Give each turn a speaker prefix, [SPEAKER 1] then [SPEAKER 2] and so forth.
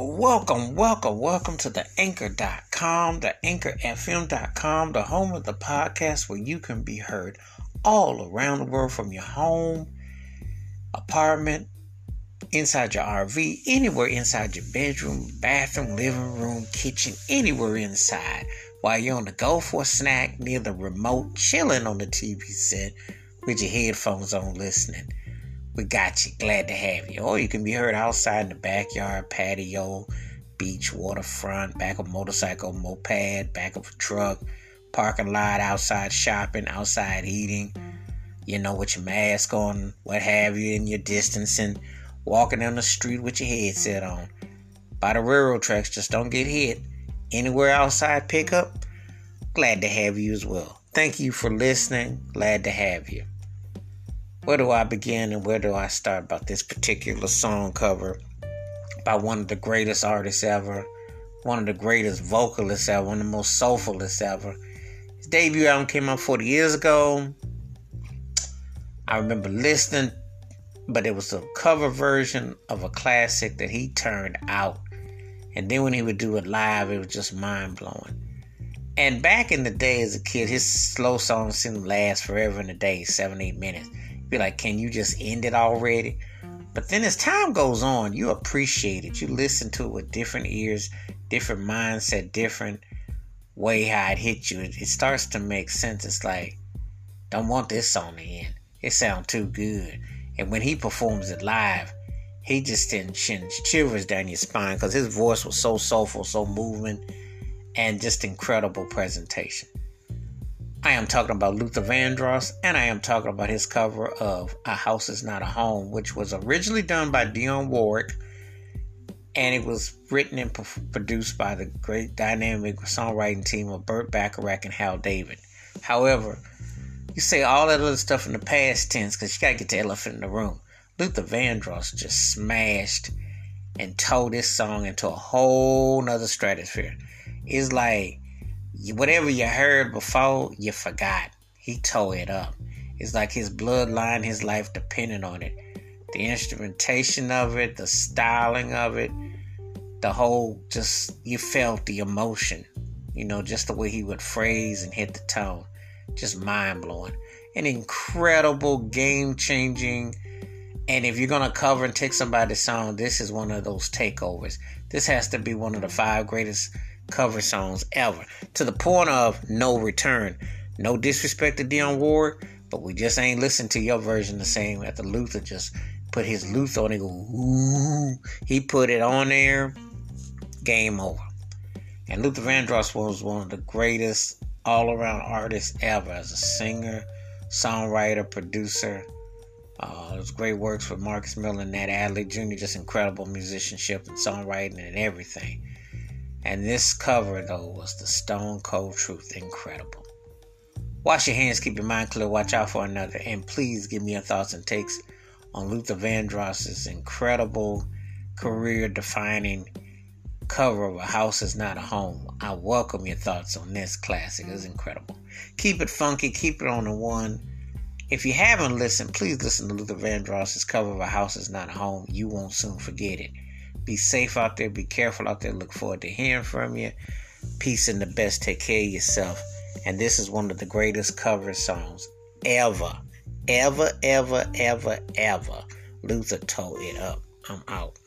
[SPEAKER 1] Welcome, welcome, welcome to the anchor.com, the anchorfm.com, the home of the podcast where you can be heard all around the world from your home, apartment, inside your RV, anywhere inside your bedroom, bathroom, living room, kitchen, anywhere inside. While you're on the go for a snack near the remote, chilling on the TV set with your headphones on listening we got you. Glad to have you. Or you can be heard outside in the backyard, patio, beach, waterfront, back of motorcycle, moped, back of a truck, parking lot, outside shopping, outside eating, you know, with your mask on, what have you, and your distancing, walking down the street with your headset on. By the railroad tracks, just don't get hit. Anywhere outside pickup, glad to have you as well. Thank you for listening. Glad to have you where do I begin and where do I start about this particular song cover by one of the greatest artists ever, one of the greatest vocalists ever, one of the most soulfulest ever. His debut album came out 40 years ago. I remember listening, but it was a cover version of a classic that he turned out. And then when he would do it live, it was just mind blowing. And back in the day as a kid, his slow songs seemed to last forever in a day, seven, eight minutes be like, can you just end it already? But then as time goes on, you appreciate it. You listen to it with different ears, different mindset, different way how it hit you. It, starts to make sense. It's like, don't want this song to end. It sounds too good. And when he performs it live, he just sends shivers down your spine because his voice was so soulful, so moving, and just incredible presentation. I am talking about Luther Vandross, and I am talking about his cover of A House Is Not a Home, which was originally done by Dionne Warwick, and it was written and produced by the great dynamic songwriting team of Burt Bacharach and Hal David. However, you say all that other stuff in the past tense because you gotta get the elephant in the room. Luther Vandross just smashed and tore this song into a whole nother stratosphere. It's like whatever you heard before, you forgot. He tore it up. It's like his bloodline, his life depended on it. The instrumentation of it, the styling of it, the whole just you felt the emotion. You know, just the way he would phrase and hit the tone. Just mind blowing. An incredible, game changing. And if you're gonna cover and take somebody's song, this is one of those takeovers. This has to be one of the five greatest cover songs ever to the point of no return. No disrespect to Dionne Warwick, but we just ain't listened to your version the same after Luther just put his Luther on it. Go. He put it on there. Game over. And Luther Vandross was one of the greatest all around artists ever as a singer, songwriter, producer. Uh, was great works with Marcus Miller and Nat Adderley Jr., just incredible musicianship and songwriting and everything. And this cover, though, was the stone cold truth. Incredible. Wash your hands, keep your mind clear, watch out for another, and please give me your thoughts and takes on Luther Vandross's incredible career defining cover of A House Is Not a Home. I welcome your thoughts on this classic. It's incredible. Keep it funky, keep it on the one. If you haven't listened, please listen to Luther Vandross's cover of A House Is Not a Home. You won't soon forget it. Be safe out there. Be careful out there. Look forward to hearing from you. Peace and the best. Take care of yourself. And this is one of the greatest cover songs ever. Ever, ever, ever, ever. Luther tore it up. I'm out.